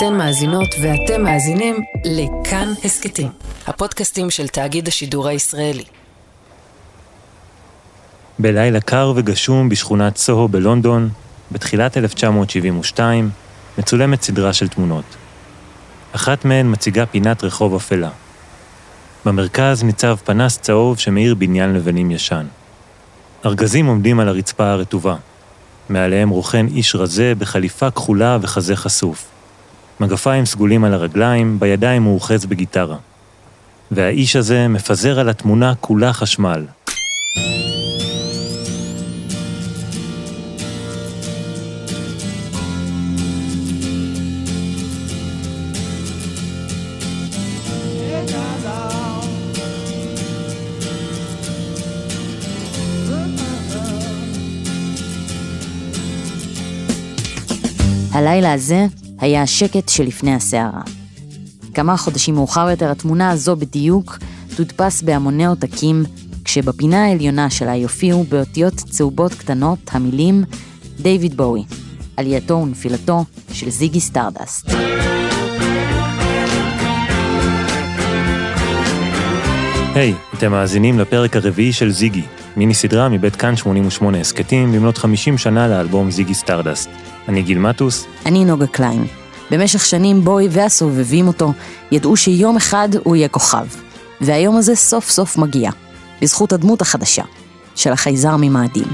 אתן מאזינות ואתם מאזינים לכאן הסכתים, הפודקאסטים של תאגיד השידור הישראלי. בלילה קר וגשום בשכונת סוהו בלונדון, בתחילת 1972, מצולמת סדרה של תמונות. אחת מהן מציגה פינת רחוב אפלה. במרכז ניצב פנס צהוב שמאיר בניין לבנים ישן. ארגזים עומדים על הרצפה הרטובה. מעליהם רוכן איש רזה בחליפה כחולה וחזה חשוף. מגפיים סגולים על הרגליים, בידיים הוא אוחז בגיטרה. והאיש הזה מפזר על התמונה כולה חשמל. הלילה הזה היה השקט שלפני הסערה. כמה חודשים מאוחר יותר התמונה הזו בדיוק תודפס בהמוני עותקים, כשבפינה העליונה שלה יופיעו באותיות צהובות קטנות המילים דיוויד בואי, עלייתו ונפילתו של זיגי סטרדסט. היי, היי, אתם מאזינים לפרק הרביעי של זיגי, מיני סדרה מבית כאן 88 הסכתים במלאת 50 שנה לאלבום זיגי סטרדסט. אני גיל מטוס. אני נוגה קליין. במשך שנים בוי והסובבים אותו ידעו שיום אחד הוא יהיה כוכב. והיום הזה סוף סוף מגיע, בזכות הדמות החדשה, של החייזר ממאדים.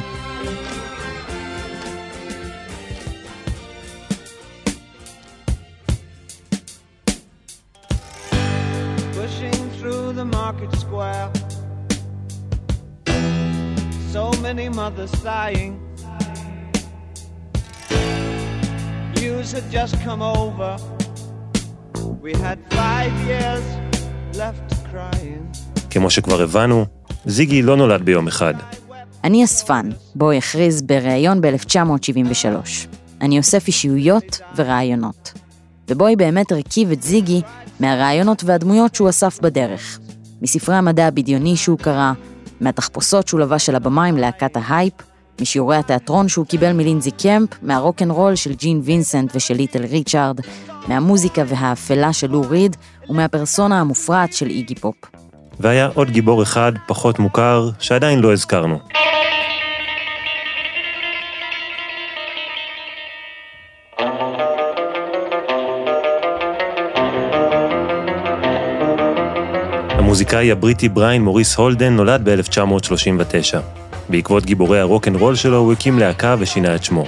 So many mothers sighing news had just come over. We had five years left crying. כמו שכבר הבנו, זיגי לא נולד ביום אחד. אני אספן, בו הכריז בריאיון ב-1973. אני אוסף אישיויות ורעיונות. ובוי באמת הרכיב את זיגי מהרעיונות והדמויות שהוא אסף בדרך. מספרי המדע הבדיוני שהוא קרא, מהתחפושות שהוא לבש על הבמה עם להקת ההייפ, משיעורי התיאטרון שהוא קיבל מלינזי קמפ, מהרוקנרול של ג'ין וינסנט ושל ליטל ריצ'ארד, מהמוזיקה האפלה של לו ריד, ומהפרסונה המופרעת של איגי פופ. והיה עוד גיבור אחד, פחות מוכר, שעדיין לא הזכרנו. המוזיקאי הבריטי בריין מוריס הולדן נולד ב-1939. בעקבות גיבורי הרוקנרול שלו הוא הקים להקה ושינה את שמו.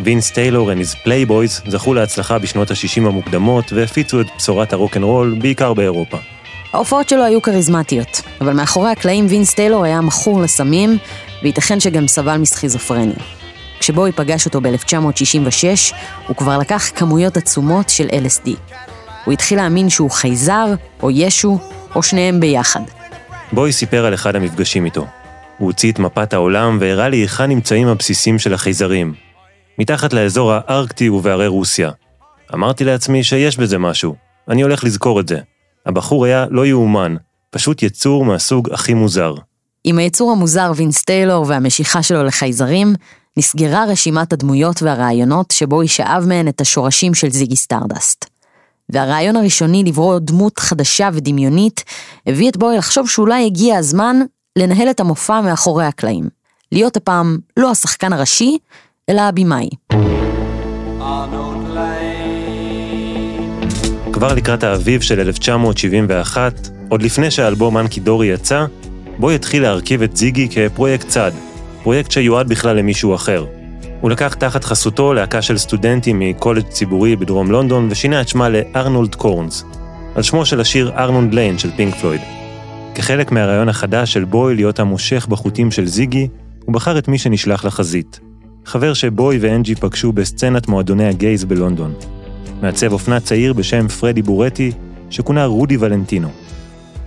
וינס טיילור and his Playboys זכו להצלחה בשנות ה-60 המוקדמות והפיצו את בשורת הרוקנרול בעיקר באירופה. ההופעות שלו היו כריזמטיות, אבל מאחורי הקלעים וינס טיילור היה מכור לסמים, וייתכן שגם סבל מסכיזופרניה. כשבואי פגש אותו ב-1966, הוא כבר לקח כמויות עצומות של LSD. הוא התחיל להאמין שהוא חייזר, או ישו, או שניהם ביחד. בואי סיפר על אחד המפגשים איתו. הוא הוציא את מפת העולם והראה לי היכן נמצאים הבסיסים של החייזרים. מתחת לאזור הארקטי ובהרי רוסיה. אמרתי לעצמי שיש בזה משהו, אני הולך לזכור את זה. הבחור היה לא יאומן, פשוט יצור מהסוג הכי מוזר. עם היצור המוזר וינס טיילור והמשיכה שלו לחייזרים, נסגרה רשימת הדמויות והרעיונות שבואי שאב מהן את השורשים של זיגי סטרדסט. והרעיון הראשוני לברוא דמות חדשה ודמיונית, הביא את בואי לחשוב שאולי הגיע הזמן לנהל את המופע מאחורי הקלעים. להיות הפעם לא השחקן הראשי, אלא הבמאי. כבר לקראת האביב של 1971, עוד לפני שהאלבום אנקי דורי יצא, בו התחיל להרכיב את זיגי כפרויקט צד, פרויקט שיועד בכלל למישהו אחר. הוא לקח תחת חסותו להקה של סטודנטים מקולג' ציבורי בדרום לונדון ושינה את שמה לארנולד קורנס, על שמו של השיר ארנולד ליין של פינק פלויד. כחלק מהרעיון החדש של בואי להיות המושך בחוטים של זיגי, הוא בחר את מי שנשלח לחזית. חבר שבואי ואנג'י פגשו בסצנת מועדוני הגייז בלונדון. מעצב אופנה צעיר בשם פרדי בורטי, שכונה רודי ולנטינו.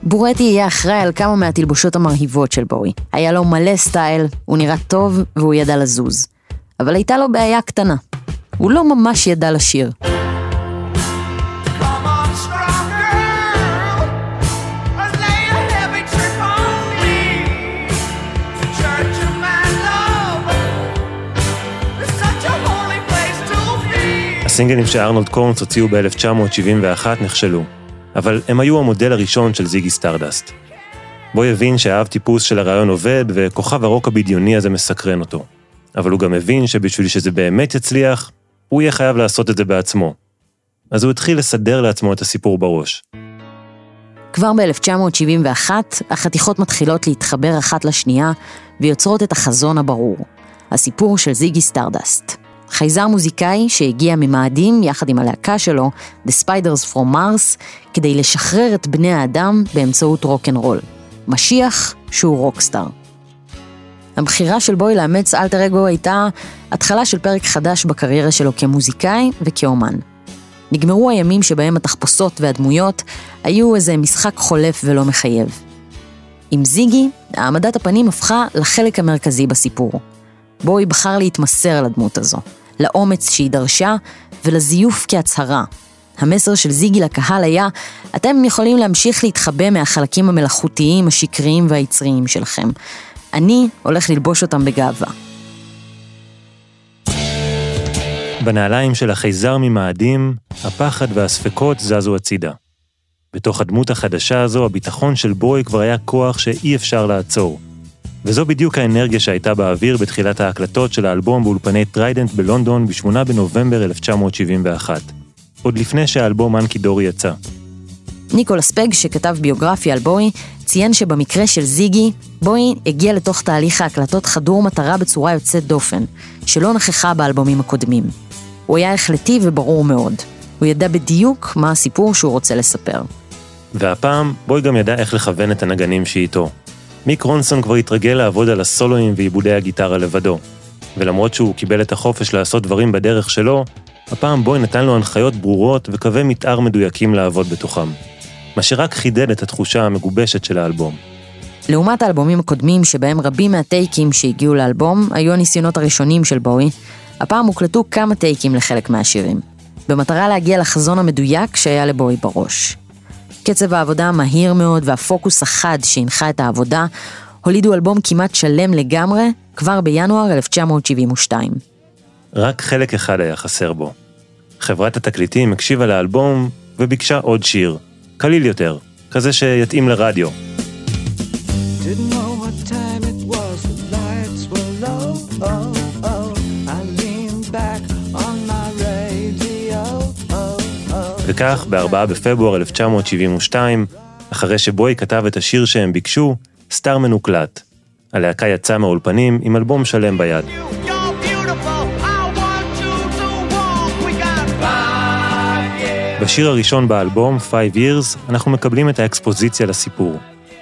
בורטי יהיה אחראי על כמה מהתלבושות המרהיבות של בואי. היה לו מלא סטייל, הוא נראה טוב והוא ידע לזוז. אבל הייתה לו בעיה קטנה. הוא לא ממש ידע לשיר. הסינגלים שארנולד קורנס הוציאו ב-1971 נכשלו, אבל הם היו המודל הראשון של זיגי סטרדסט. בואי הבין שהאב טיפוס של הרעיון עובד, וכוכב הרוק הבדיוני הזה מסקרן אותו. אבל הוא גם הבין שבשביל שזה באמת יצליח, הוא יהיה חייב לעשות את זה בעצמו. אז הוא התחיל לסדר לעצמו את הסיפור בראש. כבר ב-1971, החתיכות מתחילות להתחבר אחת לשנייה ויוצרות את החזון הברור, הסיפור של זיגי סטארדסט. חייזר מוזיקאי שהגיע ממאדים יחד עם הלהקה שלו, The Spiders from Mars, כדי לשחרר את בני האדם באמצעות רוקנרול. משיח שהוא רוקסטאר. הבחירה של בוי לאמץ אלטר אגו הייתה התחלה של פרק חדש בקריירה שלו כמוזיקאי וכאומן. נגמרו הימים שבהם התחפושות והדמויות היו איזה משחק חולף ולא מחייב. עם זיגי, העמדת הפנים הפכה לחלק המרכזי בסיפור. בוי בחר להתמסר על הדמות הזו, לאומץ שהיא דרשה ולזיוף כהצהרה. המסר של זיגי לקהל היה, אתם יכולים להמשיך להתחבא מהחלקים המלאכותיים, השקריים והיצריים שלכם. אני הולך ללבוש אותם בגאווה. בנעליים של החייזר ממאדים, הפחד והספקות זזו הצידה. בתוך הדמות החדשה הזו, הביטחון של בואי כבר היה כוח שאי אפשר לעצור. וזו בדיוק האנרגיה שהייתה באוויר בתחילת ההקלטות של האלבום באולפני טריידנט בלונדון ב-8 בנובמבר 1971, עוד לפני שהאלבום אנקי דורי יצא. ניקולס פג, שכתב ביוגרפיה על בוי, ציין שבמקרה של זיגי, בוי הגיע לתוך תהליך ההקלטות חדור מטרה בצורה יוצאת דופן, שלא נכחה באלבומים הקודמים. הוא היה החלטי וברור מאוד. הוא ידע בדיוק מה הסיפור שהוא רוצה לספר. והפעם, בוי גם ידע איך לכוון את הנגנים שאיתו. מיק רונסון כבר התרגל לעבוד על הסולואים ועיבודי הגיטרה לבדו. ולמרות שהוא קיבל את החופש לעשות דברים בדרך שלו, הפעם בוי נתן לו הנחיות ברורות וקווי מתאר מדויקים לעבוד בתוכם. מה שרק חידד את התחושה המגובשת של האלבום. לעומת האלבומים הקודמים, שבהם רבים מהטייקים שהגיעו לאלבום היו הניסיונות הראשונים של בואי, הפעם הוקלטו כמה טייקים לחלק מהשירים, במטרה להגיע לחזון המדויק שהיה לבואי בראש. קצב העבודה המהיר מאוד והפוקוס החד שהנחה את העבודה, הולידו אלבום כמעט שלם לגמרי כבר בינואר 1972. רק חלק אחד היה חסר בו. חברת התקליטים הקשיבה לאלבום וביקשה עוד שיר, קליל יותר, כזה שיתאים לרדיו. Didn't know what time it was, the lights were low, oh, oh. I leaned back on my radio, oh, oh. וכך, ב-4 בפברואר 1972, אחרי שבוי כתב את השיר שהם ביקשו, סטאר מנוקלט. הלהקה יצאה מהאולפנים עם אלבום שלם ביד. בשיר הראשון באלבום, Five Years, אנחנו מקבלים את האקספוזיציה לסיפור.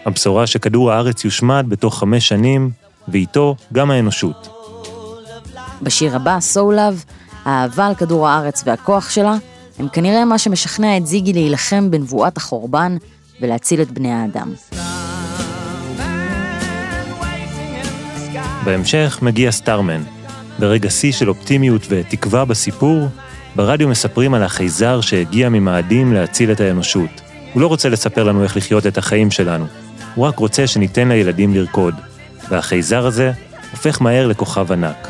הבשורה שכדור הארץ יושמד בתוך חמש שנים, ואיתו גם האנושות. בשיר הבא, So Love, האהבה על כדור הארץ והכוח שלה, הם כנראה מה שמשכנע את זיגי להילחם בנבואת החורבן ולהציל את בני האדם. בהמשך מגיע סטארמן. ברגע שיא של אופטימיות ותקווה בסיפור, ברדיו מספרים על החייזר שהגיע ממאדים להציל את האנושות. הוא לא רוצה לספר לנו איך לחיות את החיים שלנו, הוא רק רוצה שניתן לילדים לרקוד. והחייזר הזה הופך מהר לכוכב ענק.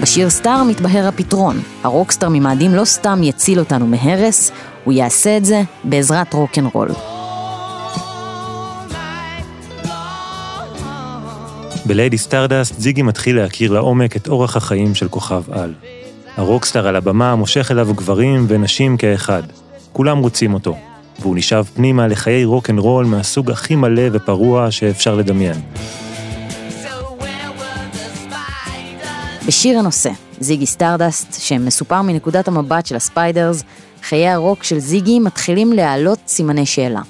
בשיר סטאר מתבהר הפתרון. הרוקסטאר ממאדים לא סתם יציל אותנו מהרס, הוא יעשה את זה בעזרת רוקנרול. בליידי סטארדסט זיגי מתחיל להכיר לעומק את אורח החיים של כוכב על. הרוקסטאר על הבמה מושך אליו גברים ונשים כאחד. כולם רוצים אותו, והוא נשאב פנימה לחיי רוקנרול מהסוג הכי מלא ופרוע שאפשר לדמיין. בשיר הנושא, זיגי סטארדסט, שמסופר מנקודת המבט של הספיידרס, חיי הרוק של זיגי מתחילים להעלות סימני שאלה.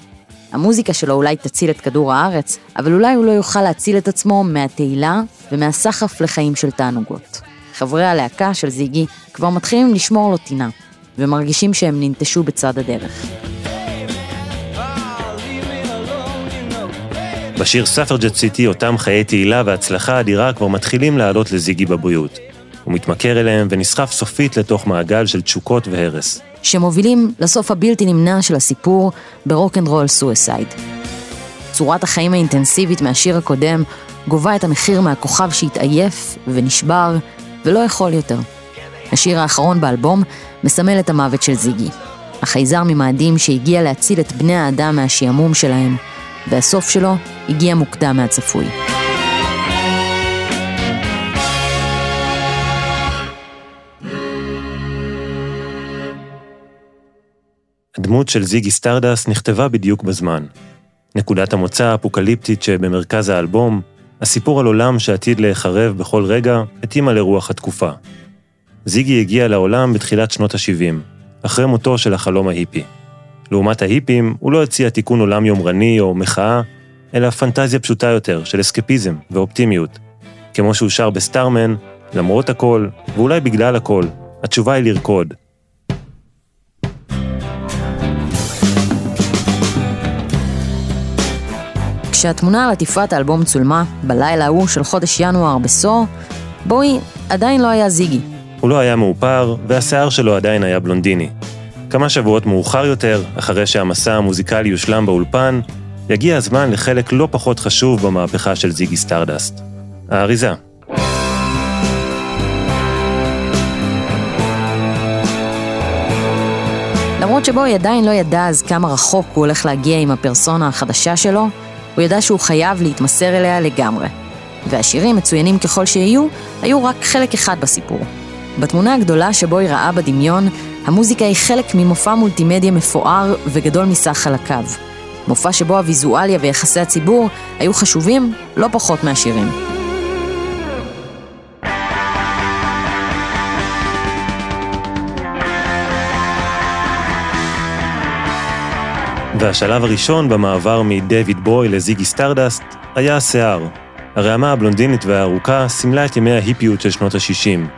המוזיקה שלו אולי תציל את כדור הארץ, אבל אולי הוא לא יוכל להציל את עצמו מהתהילה ומהסחף לחיים של תענוגות. חברי הלהקה של זיגי כבר מתחילים לשמור לו טינה, ומרגישים שהם ננטשו בצד הדרך. בשיר ספרג'ט סיטי אותם חיי תהילה והצלחה אדירה כבר מתחילים לעלות לזיגי בבריאות. הוא מתמכר אליהם ונסחף סופית לתוך מעגל של תשוקות והרס. שמובילים לסוף הבלתי נמנע של הסיפור ברוקנרול סואסייד. צורת החיים האינטנסיבית מהשיר הקודם גובה את המחיר מהכוכב שהתעייף ונשבר ולא יכול יותר. השיר האחרון באלבום מסמל את המוות של זיגי. החייזר ממאדים שהגיע להציל את בני האדם מהשעמום שלהם, והסוף שלו הגיע מוקדם מהצפוי. הדמות של זיגי סטארדסט נכתבה בדיוק בזמן. נקודת המוצא האפוקליפטית שבמרכז האלבום, הסיפור על עולם שעתיד להיחרב בכל רגע, התאימה לרוח התקופה. זיגי הגיע לעולם בתחילת שנות ה-70, אחרי מותו של החלום ההיפי. לעומת ההיפים, הוא לא הציע תיקון עולם יומרני או מחאה, אלא פנטזיה פשוטה יותר של אסקפיזם ואופטימיות. כמו שהוא שר בסטארמן, למרות הכל, ואולי בגלל הכל, התשובה היא לרקוד, כשהתמונה על עטיפת האלבום צולמה, בלילה ההוא של חודש ינואר בסור, בואי עדיין לא היה זיגי. הוא לא היה מאופר, והשיער שלו עדיין היה בלונדיני. כמה שבועות מאוחר יותר, אחרי שהמסע המוזיקלי יושלם באולפן, יגיע הזמן לחלק לא פחות חשוב במהפכה של זיגי סטארדסט. האריזה. למרות שבואי עדיין לא ידע אז כמה רחוק הוא הולך להגיע עם הפרסונה החדשה שלו, הוא ידע שהוא חייב להתמסר אליה לגמרי. והשירים, מצוינים ככל שיהיו, היו רק חלק אחד בסיפור. בתמונה הגדולה שבואי ראה בדמיון, המוזיקה היא חלק ממופע מולטימדיה מפואר וגדול מסך חלקיו. מופע שבו הוויזואליה ויחסי הציבור היו חשובים לא פחות מהשירים. והשלב הראשון במעבר מדייוויד בואי לזיגי סטארדסט היה השיער. הרעמה הבלונדינית והארוכה סימלה את ימי ההיפיות של שנות ה-60.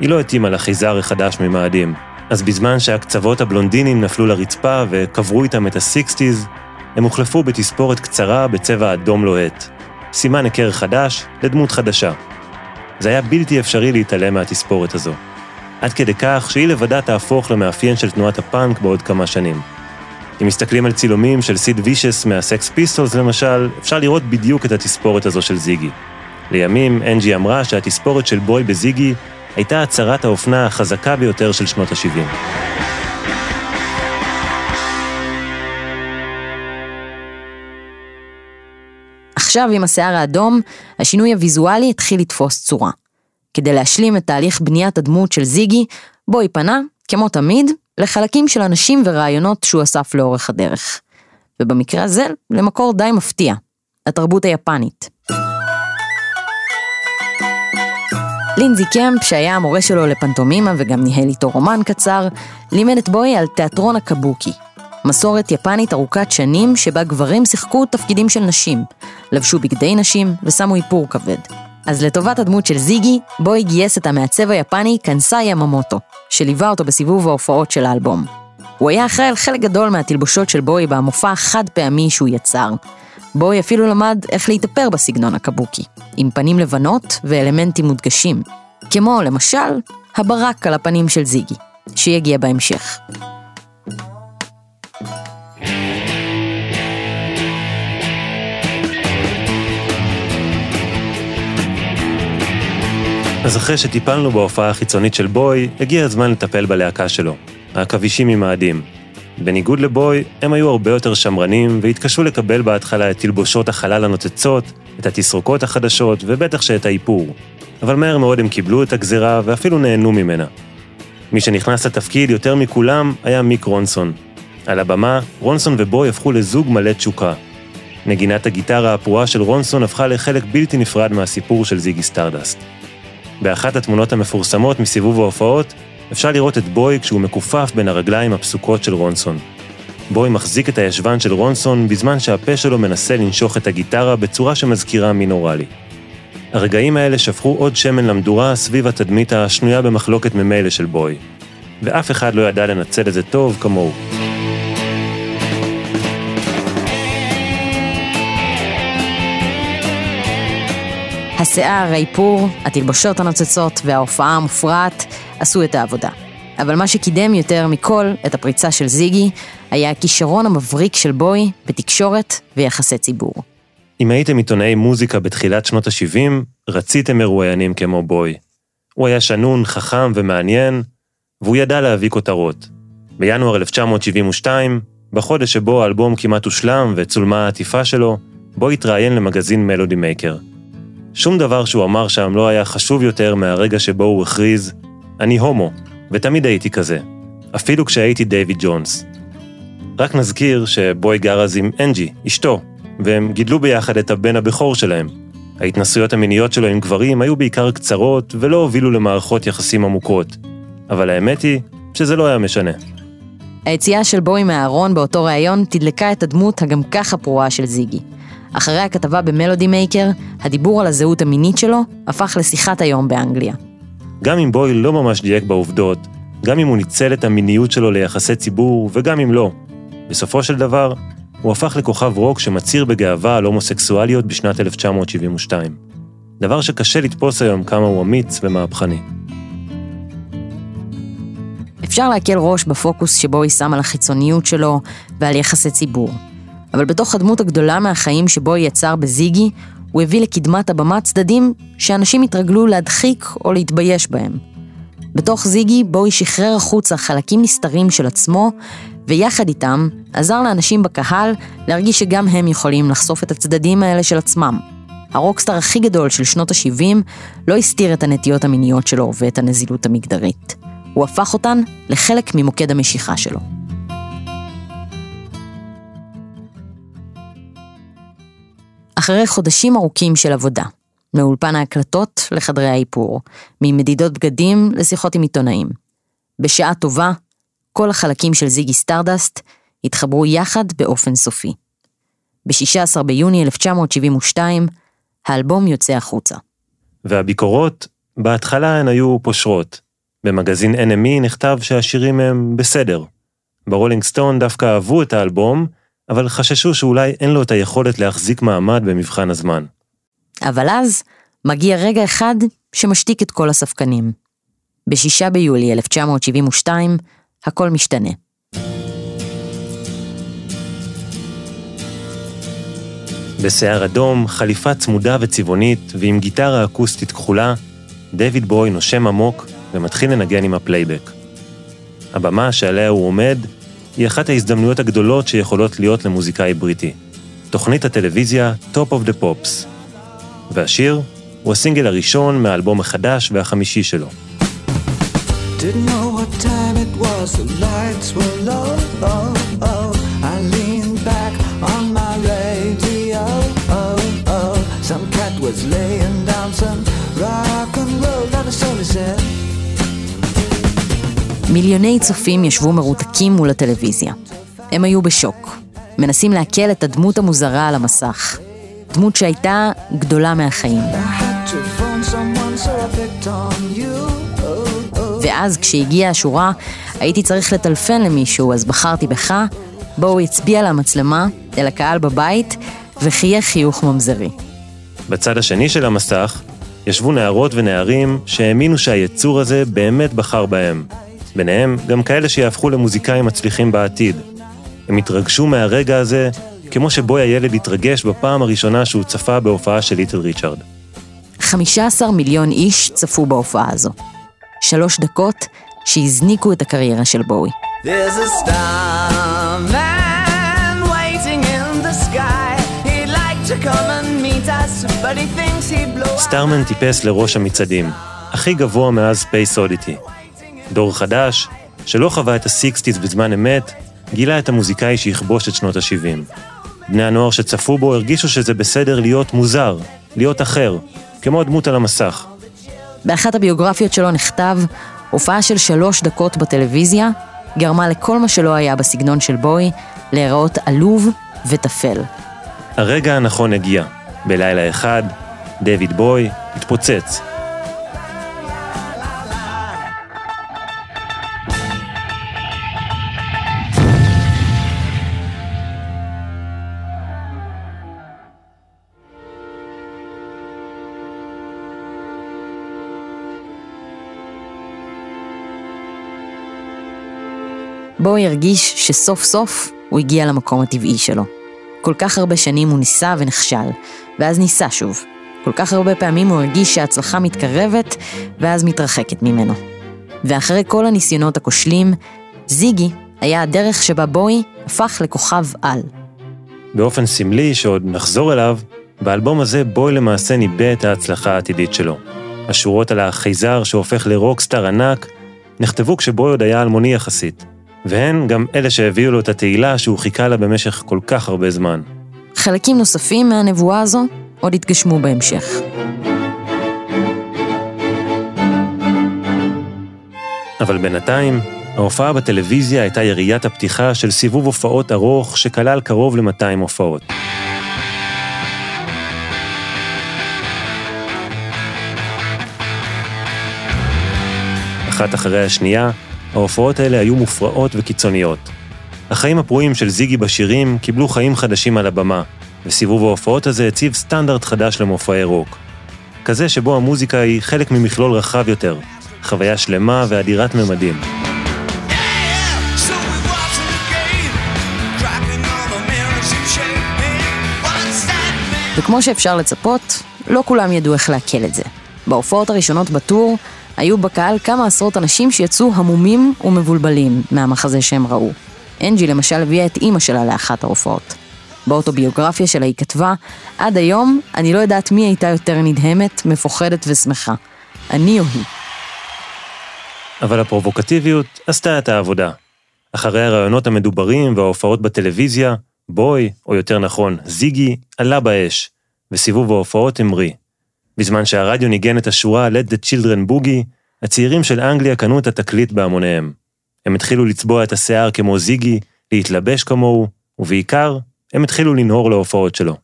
היא לא התאימה לחייזר החדש ממאדים. אז בזמן שהקצוות הבלונדינים נפלו לרצפה וקברו איתם את ה-60's, הם הוחלפו בתספורת קצרה בצבע אדום לוהט. סימן היכר חדש לדמות חדשה. זה היה בלתי אפשרי להתעלם מהתספורת הזו. עד כדי כך שהיא לבדה תהפוך למאפיין של תנועת הפאנק בעוד כמה שנים. אם מסתכלים על צילומים של סיד וישס מהסקס פיסטולס למשל, אפשר לראות בדיוק את התספורת הזו של זיגי. לימים, אנג'י אמרה שהתספורת של בואי בזיגי הייתה הצהרת האופנה החזקה ביותר של שנות ה-70. עכשיו, עם השיער האדום, השינוי הוויזואלי התחיל לתפוס צורה. כדי להשלים את תהליך בניית הדמות של זיגי, בוי פנה, כמו תמיד, לחלקים של אנשים ורעיונות שהוא אסף לאורך הדרך. ובמקרה הזה, למקור די מפתיע, התרבות היפנית. לינזי קמפ, שהיה המורה שלו לפנטומימה וגם ניהל איתו רומן קצר, לימד את בוי על תיאטרון הקבוקי. מסורת יפנית ארוכת שנים שבה גברים שיחקו תפקידים של נשים, לבשו בגדי נשים ושמו איפור כבד. אז לטובת הדמות של זיגי, בוי גייס את המעצב היפני קנסאי יממוטו, שליווה אותו בסיבוב ההופעות של האלבום. הוא היה אחראי על חלק גדול מהתלבושות של בוי במופע החד פעמי שהוא יצר. בוי אפילו למד איך להתאפר בסגנון הקבוקי, עם פנים לבנות ואלמנטים מודגשים, כמו למשל הברק על הפנים של זיגי, שיגיע בהמשך. אז אחרי שטיפלנו בהופעה החיצונית של בואי, הגיע הזמן לטפל בלהקה שלו, העכבישים ממאדים. בניגוד לבואי, הם היו הרבה יותר שמרנים והתקשו לקבל בהתחלה את תלבושות החלל הנוצצות, את התסרוקות החדשות ובטח שאת האיפור. אבל מהר מאוד הם קיבלו את הגזרה ואפילו נהנו ממנה. מי שנכנס לתפקיד יותר מכולם היה מיק רונסון. על הבמה, רונסון ובואי הפכו לזוג מלא תשוקה. נגינת הגיטרה הפרועה של רונסון הפכה לחלק בלתי נפרד מהסיפור של זיגי סטארדסט. באחת התמונות המפורסמות מסיבוב ההופעות, אפשר לראות את בוי כשהוא מכופף בין הרגליים הפסוקות של רונסון. בוי מחזיק את הישבן של רונסון בזמן שהפה שלו מנסה לנשוך את הגיטרה בצורה שמזכירה מינורלי. הרגעים האלה שפכו עוד שמן למדורה סביב התדמית השנויה במחלוקת ממילא של בוי, ואף אחד לא ידע לנצל את זה טוב כמוהו. השיער, האיפור, התלבושות הנוצצות וההופעה המופרעת עשו את העבודה. אבל מה שקידם יותר מכל את הפריצה של זיגי, היה הכישרון המבריק של בוי בתקשורת ויחסי ציבור. אם הייתם עיתונאי מוזיקה בתחילת שנות ה-70, רציתם מרואיינים כמו בוי. הוא היה שנון, חכם ומעניין, והוא ידע להביא כותרות. בינואר 1972, בחודש שבו האלבום כמעט הושלם וצולמה העטיפה שלו, בו התראיין למגזין מלודי מייקר. שום דבר שהוא אמר שם לא היה חשוב יותר מהרגע שבו הוא הכריז, אני הומו, ותמיד הייתי כזה, אפילו כשהייתי דייוויד ג'ונס. רק נזכיר שבואי גר אז עם אנג'י, אשתו, והם גידלו ביחד את הבן הבכור שלהם. ההתנסויות המיניות שלו עם גברים היו בעיקר קצרות ולא הובילו למערכות יחסים עמוקות. אבל האמת היא שזה לא היה משנה. היציאה של בוי מהארון באותו ראיון תדלקה את הדמות הגם ככה פרועה של זיגי. אחרי הכתבה במלודי מייקר, הדיבור על הזהות המינית שלו הפך לשיחת היום באנגליה. גם אם בוי לא ממש דייק בעובדות, גם אם הוא ניצל את המיניות שלו ליחסי ציבור, וגם אם לא, בסופו של דבר, הוא הפך לכוכב רוק שמצהיר בגאווה על הומוסקסואליות בשנת 1972. דבר שקשה לתפוס היום כמה הוא אמיץ ומהפכני. אפשר להקל ראש בפוקוס שבו היא שם על החיצוניות שלו ועל יחסי ציבור. אבל בתוך הדמות הגדולה מהחיים שבו היא יצר בזיגי, הוא הביא לקדמת הבמה צדדים שאנשים התרגלו להדחיק או להתבייש בהם. בתוך זיגי, בו היא שחרר החוצה חלקים נסתרים של עצמו, ויחד איתם עזר לאנשים בקהל להרגיש שגם הם יכולים לחשוף את הצדדים האלה של עצמם. הרוקסטאר הכי גדול של שנות ה-70 לא הסתיר את הנטיות המיניות שלו ואת הנזילות המגדרית. הוא הפך אותן לחלק ממוקד המשיכה שלו. אחרי חודשים ארוכים של עבודה, מאולפן ההקלטות לחדרי האיפור, ממדידות בגדים לשיחות עם עיתונאים. בשעה טובה, כל החלקים של זיגי סטארדסט התחברו יחד באופן סופי. ב-16 ביוני 1972, האלבום יוצא החוצה. והביקורות, בהתחלה הן היו פושרות. במגזין NME נכתב שהשירים הם בסדר. ברולינג סטון דווקא אהבו את האלבום, אבל חששו שאולי אין לו את היכולת להחזיק מעמד במבחן הזמן. אבל אז מגיע רגע אחד שמשתיק את כל הספקנים. ב-6 ביולי 1972, הכל משתנה. בשיער אדום, חליפה צמודה וצבעונית ועם גיטרה אקוסטית כחולה, דייוויד בואי נושם עמוק ומתחיל לנגן עם הפלייבק. הבמה שעליה הוא עומד היא אחת ההזדמנויות הגדולות שיכולות להיות למוזיקאי בריטי. תוכנית הטלוויזיה Top of the Pops. והשיר הוא הסינגל הראשון מהאלבום החדש והחמישי שלו. Didn't know was. Oh, oh. Oh, laying מיליוני צופים ישבו מרותקים מול הטלוויזיה. הם היו בשוק, מנסים לעכל את הדמות המוזרה על המסך. דמות שהייתה גדולה מהחיים. ואז כשהגיעה השורה, הייתי צריך לטלפן למישהו, אז בחרתי בך, בו הוא הצביע למצלמה, אל הקהל בבית, וחייך חיוך ממזרי. בצד השני של המסך, ישבו נערות ונערים שהאמינו שהיצור הזה באמת בחר בהם. ביניהם גם כאלה שיהפכו למוזיקאים מצליחים בעתיד. הם התרגשו מהרגע הזה, כמו שבו הילד התרגש בפעם הראשונה שהוא צפה בהופעה של ליטל ריצ'ארד. 15 מיליון איש צפו בהופעה הזו. שלוש דקות שהזניקו את הקריירה של בואי. Starman טיפס לראש המצעדים, הכי גבוה מאז Space Oddity. דור חדש, שלא חווה את ה sixties בזמן אמת, גילה את המוזיקאי שיכבוש את שנות ה-70. בני הנוער שצפו בו הרגישו שזה בסדר להיות מוזר, להיות אחר, כמו הדמות על המסך. באחת הביוגרפיות שלו נכתב, הופעה של שלוש דקות בטלוויזיה גרמה לכל מה שלא היה בסגנון של בוי להיראות עלוב וטפל. הרגע הנכון הגיע. בלילה אחד, דויד בוי התפוצץ. בו הרגיש שסוף סוף הוא הגיע למקום הטבעי שלו. כל כך הרבה שנים הוא ניסה ונכשל, ואז ניסה שוב. כל כך הרבה פעמים הוא הרגיש שההצלחה מתקרבת, ואז מתרחקת ממנו. ואחרי כל הניסיונות הכושלים, זיגי היה הדרך שבה בוי הפך לכוכב על. באופן סמלי, שעוד נחזור אליו, באלבום הזה בוי למעשה ניבא את ההצלחה העתידית שלו. השורות על החייזר שהופך לרוקסטאר ענק, נכתבו כשבוי עוד היה אלמוני יחסית, והן גם אלה שהביאו לו את התהילה שהוא חיכה לה במשך כל כך הרבה זמן. חלקים נוספים מהנבואה הזו עוד יתגשמו בהמשך. אבל בינתיים, ההופעה בטלוויזיה הייתה יריית הפתיחה של סיבוב הופעות ארוך שכלל קרוב ל-200 הופעות. אחת אחרי השנייה, ההופעות האלה היו מופרעות וקיצוניות. החיים הפרועים של זיגי בשירים קיבלו חיים חדשים על הבמה, וסיבוב ההופעות הזה הציב סטנדרט חדש למופעי רוק. כזה שבו המוזיקה היא חלק ממכלול רחב יותר, חוויה שלמה ואדירת ממדים. וכמו שאפשר לצפות, לא כולם ידעו איך לעכל את זה. בהופעות הראשונות בטור, היו בקהל כמה עשרות אנשים שיצאו המומים ומבולבלים מהמחזה שהם ראו. אנג'י למשל הביאה את אימא שלה לאחת ההופעות. באוטוביוגרפיה שלה היא כתבה, עד היום אני לא יודעת מי הייתה יותר נדהמת, מפוחדת ושמחה. אני או היא. אבל הפרובוקטיביות עשתה את העבודה. אחרי הרעיונות המדוברים וההופעות בטלוויזיה, בוי, או יותר נכון, זיגי, עלה באש, וסיבוב ההופעות המריא. בזמן שהרדיו ניגן את השורה Let the Children Boogie, הצעירים של אנגליה קנו את התקליט בהמוניהם. הם התחילו לצבוע את השיער כמו זיגי, להתלבש כמוהו, ובעיקר, הם התחילו לנהור להופעות שלו.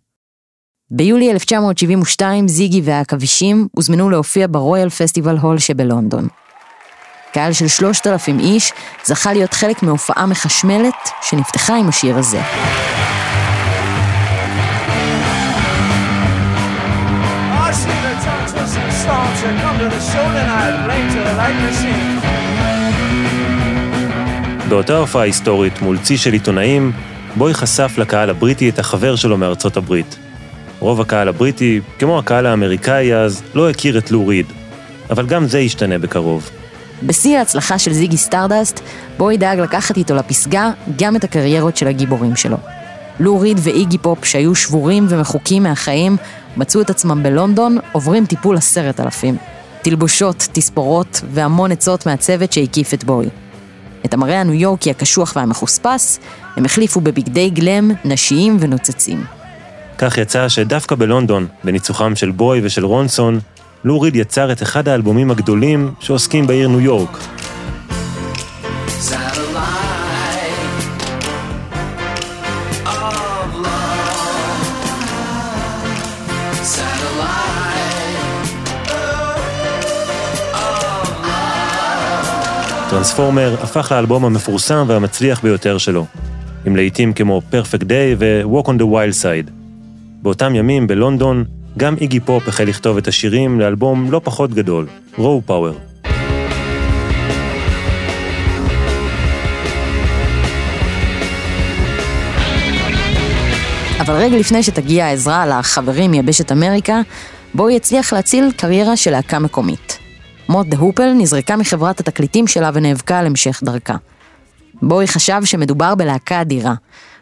ביולי 1972 זיגי והעכבישים הוזמנו להופיע ברויאל פסטיבל הול שבלונדון. קהל של שלושת אלפים איש זכה להיות חלק מהופעה מחשמלת שנפתחה עם השיר הזה. באותה הופעה היסטורית מול צי של עיתונאים, בוי חשף לקהל הבריטי את החבר שלו מארצות הברית. רוב הקהל הבריטי, כמו הקהל האמריקאי אז, לא הכיר את לו ריד. אבל גם זה ישתנה בקרוב. בשיא ההצלחה של זיגי סטרדסט, בואי דאג לקחת איתו לפסגה גם את הקריירות של הגיבורים שלו. לו ריד ואיגי פופ, שהיו שבורים ומחוקים מהחיים, מצאו את עצמם בלונדון, עוברים טיפול עשרת אלפים. תלבושות, תספורות והמון עצות מהצוות שהקיף את בואי. את המראה הניו יורקי הקשוח והמחוספס, הם החליפו בבגדי גלאם, נשיים ונוצצים. כך יצא שדווקא בלונדון, בניצוחם של בואי ושל רונסון, לו ריד יצר את אחד האלבומים הגדולים שעוסקים בעיר ניו יורק. טרנספורמר הפך לאלבום המפורסם והמצליח ביותר שלו, עם להיטים כמו Perfect Day ו-Walk on the Wild Side. באותם ימים, בלונדון, גם איגי פופ החל לכתוב את השירים לאלבום לא פחות גדול, רואו פאוור. אבל רגע לפני שתגיע העזרה לחברים מיבשת אמריקה, בואו יצליח להציל קריירה של להקה מקומית. מוט דה הופל נזרקה מחברת התקליטים שלה ונאבקה על המשך דרכה. בואי חשב שמדובר בלהקה אדירה.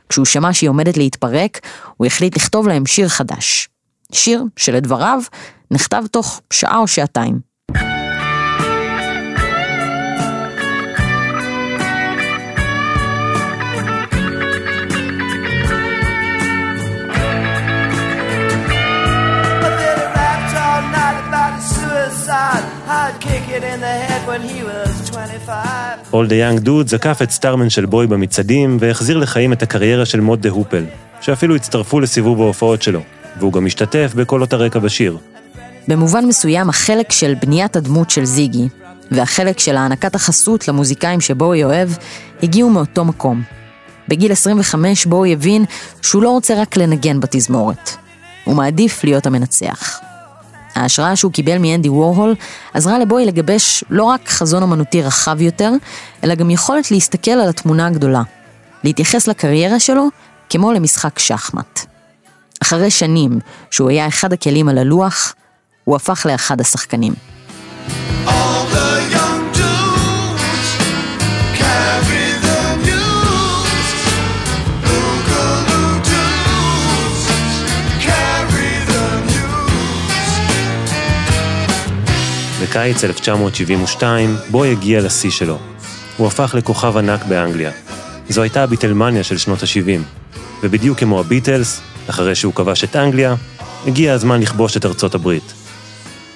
כשהוא שמע שהיא עומדת להתפרק, הוא החליט לכתוב להם שיר חדש. שיר שלדבריו נכתב תוך שעה או שעתיים. All the Young Dude זקף את סטארמן של בוי במצעדים והחזיר לחיים את הקריירה של מוד דה הופל, שאפילו הצטרפו לסיבוב ההופעות שלו, והוא גם השתתף בקולות הרקע בשיר. במובן מסוים החלק של בניית הדמות של זיגי, והחלק של הענקת החסות למוזיקאים שבואי אוהב, הגיעו מאותו מקום. בגיל 25 בואי הבין שהוא לא רוצה רק לנגן בתזמורת. הוא מעדיף להיות המנצח. ההשראה שהוא קיבל מאנדי וורהול עזרה לבוי לגבש לא רק חזון אמנותי רחב יותר, אלא גם יכולת להסתכל על התמונה הגדולה. להתייחס לקריירה שלו כמו למשחק שחמט. אחרי שנים שהוא היה אחד הכלים על הלוח, הוא הפך לאחד השחקנים. בקיץ 1972, בוי הגיע לשיא שלו. הוא הפך לכוכב ענק באנגליה. זו הייתה הביטלמניה של שנות ה-70. ובדיוק כמו הביטלס, אחרי שהוא כבש את אנגליה, הגיע הזמן לכבוש את ארצות הברית.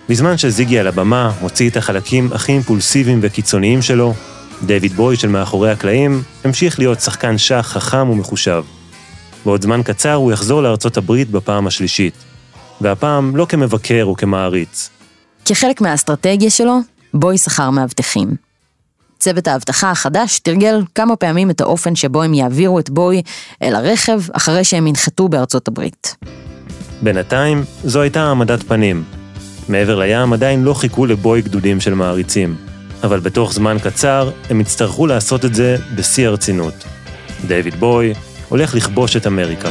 בזמן שזיגי על הבמה הוציא את החלקים הכי אימפולסיביים וקיצוניים שלו, דיוויד בוי של מאחורי הקלעים המשיך להיות שחקן שח חכם ומחושב. בעוד זמן קצר הוא יחזור לארצות הברית בפעם השלישית. והפעם לא כמבקר וכמעריץ. כחלק מהאסטרטגיה שלו, בוי שכר מאבטחים. צוות האבטחה החדש תרגל כמה פעמים את האופן שבו הם יעבירו את בוי אל הרכב אחרי שהם ינחתו בארצות הברית. בינתיים, זו הייתה העמדת פנים. מעבר לים עדיין לא חיכו לבוי גדודים של מעריצים, אבל בתוך זמן קצר הם יצטרכו לעשות את זה בשיא הרצינות. דיוויד בוי הולך לכבוש את אמריקה.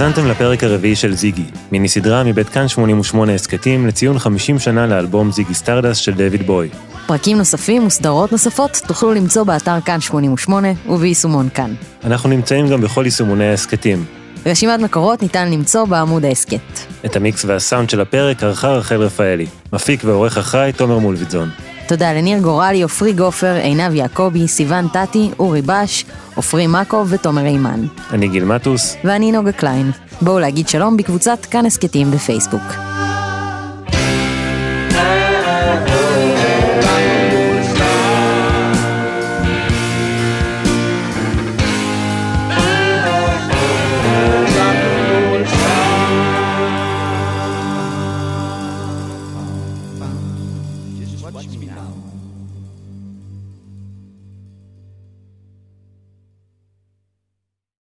האזנתם לפרק הרביעי של זיגי, מיני סדרה מבית כאן 88 הסכתים לציון 50 שנה לאלבום זיגי סטארדסט של דויד בואי. פרקים נוספים וסדרות נוספות תוכלו למצוא באתר כאן 88 וביישומון כאן. אנחנו נמצאים גם בכל יישומוני ההסכתים. רשימת מקורות ניתן למצוא בעמוד ההסכת. את המיקס והסאונד של הפרק ערכה רחל רפאלי. מפיק ועורך אחראי תומר מולביטזון. תודה לניר גורלי, עופרי גופר, עינב יעקבי, סיון טטי, אורי בש, עופרי מקוב ותומר אימן. אני גיל מטוס, ואני נוגה קליין. בואו להגיד שלום בקבוצת כאן הסכתים בפייסבוק.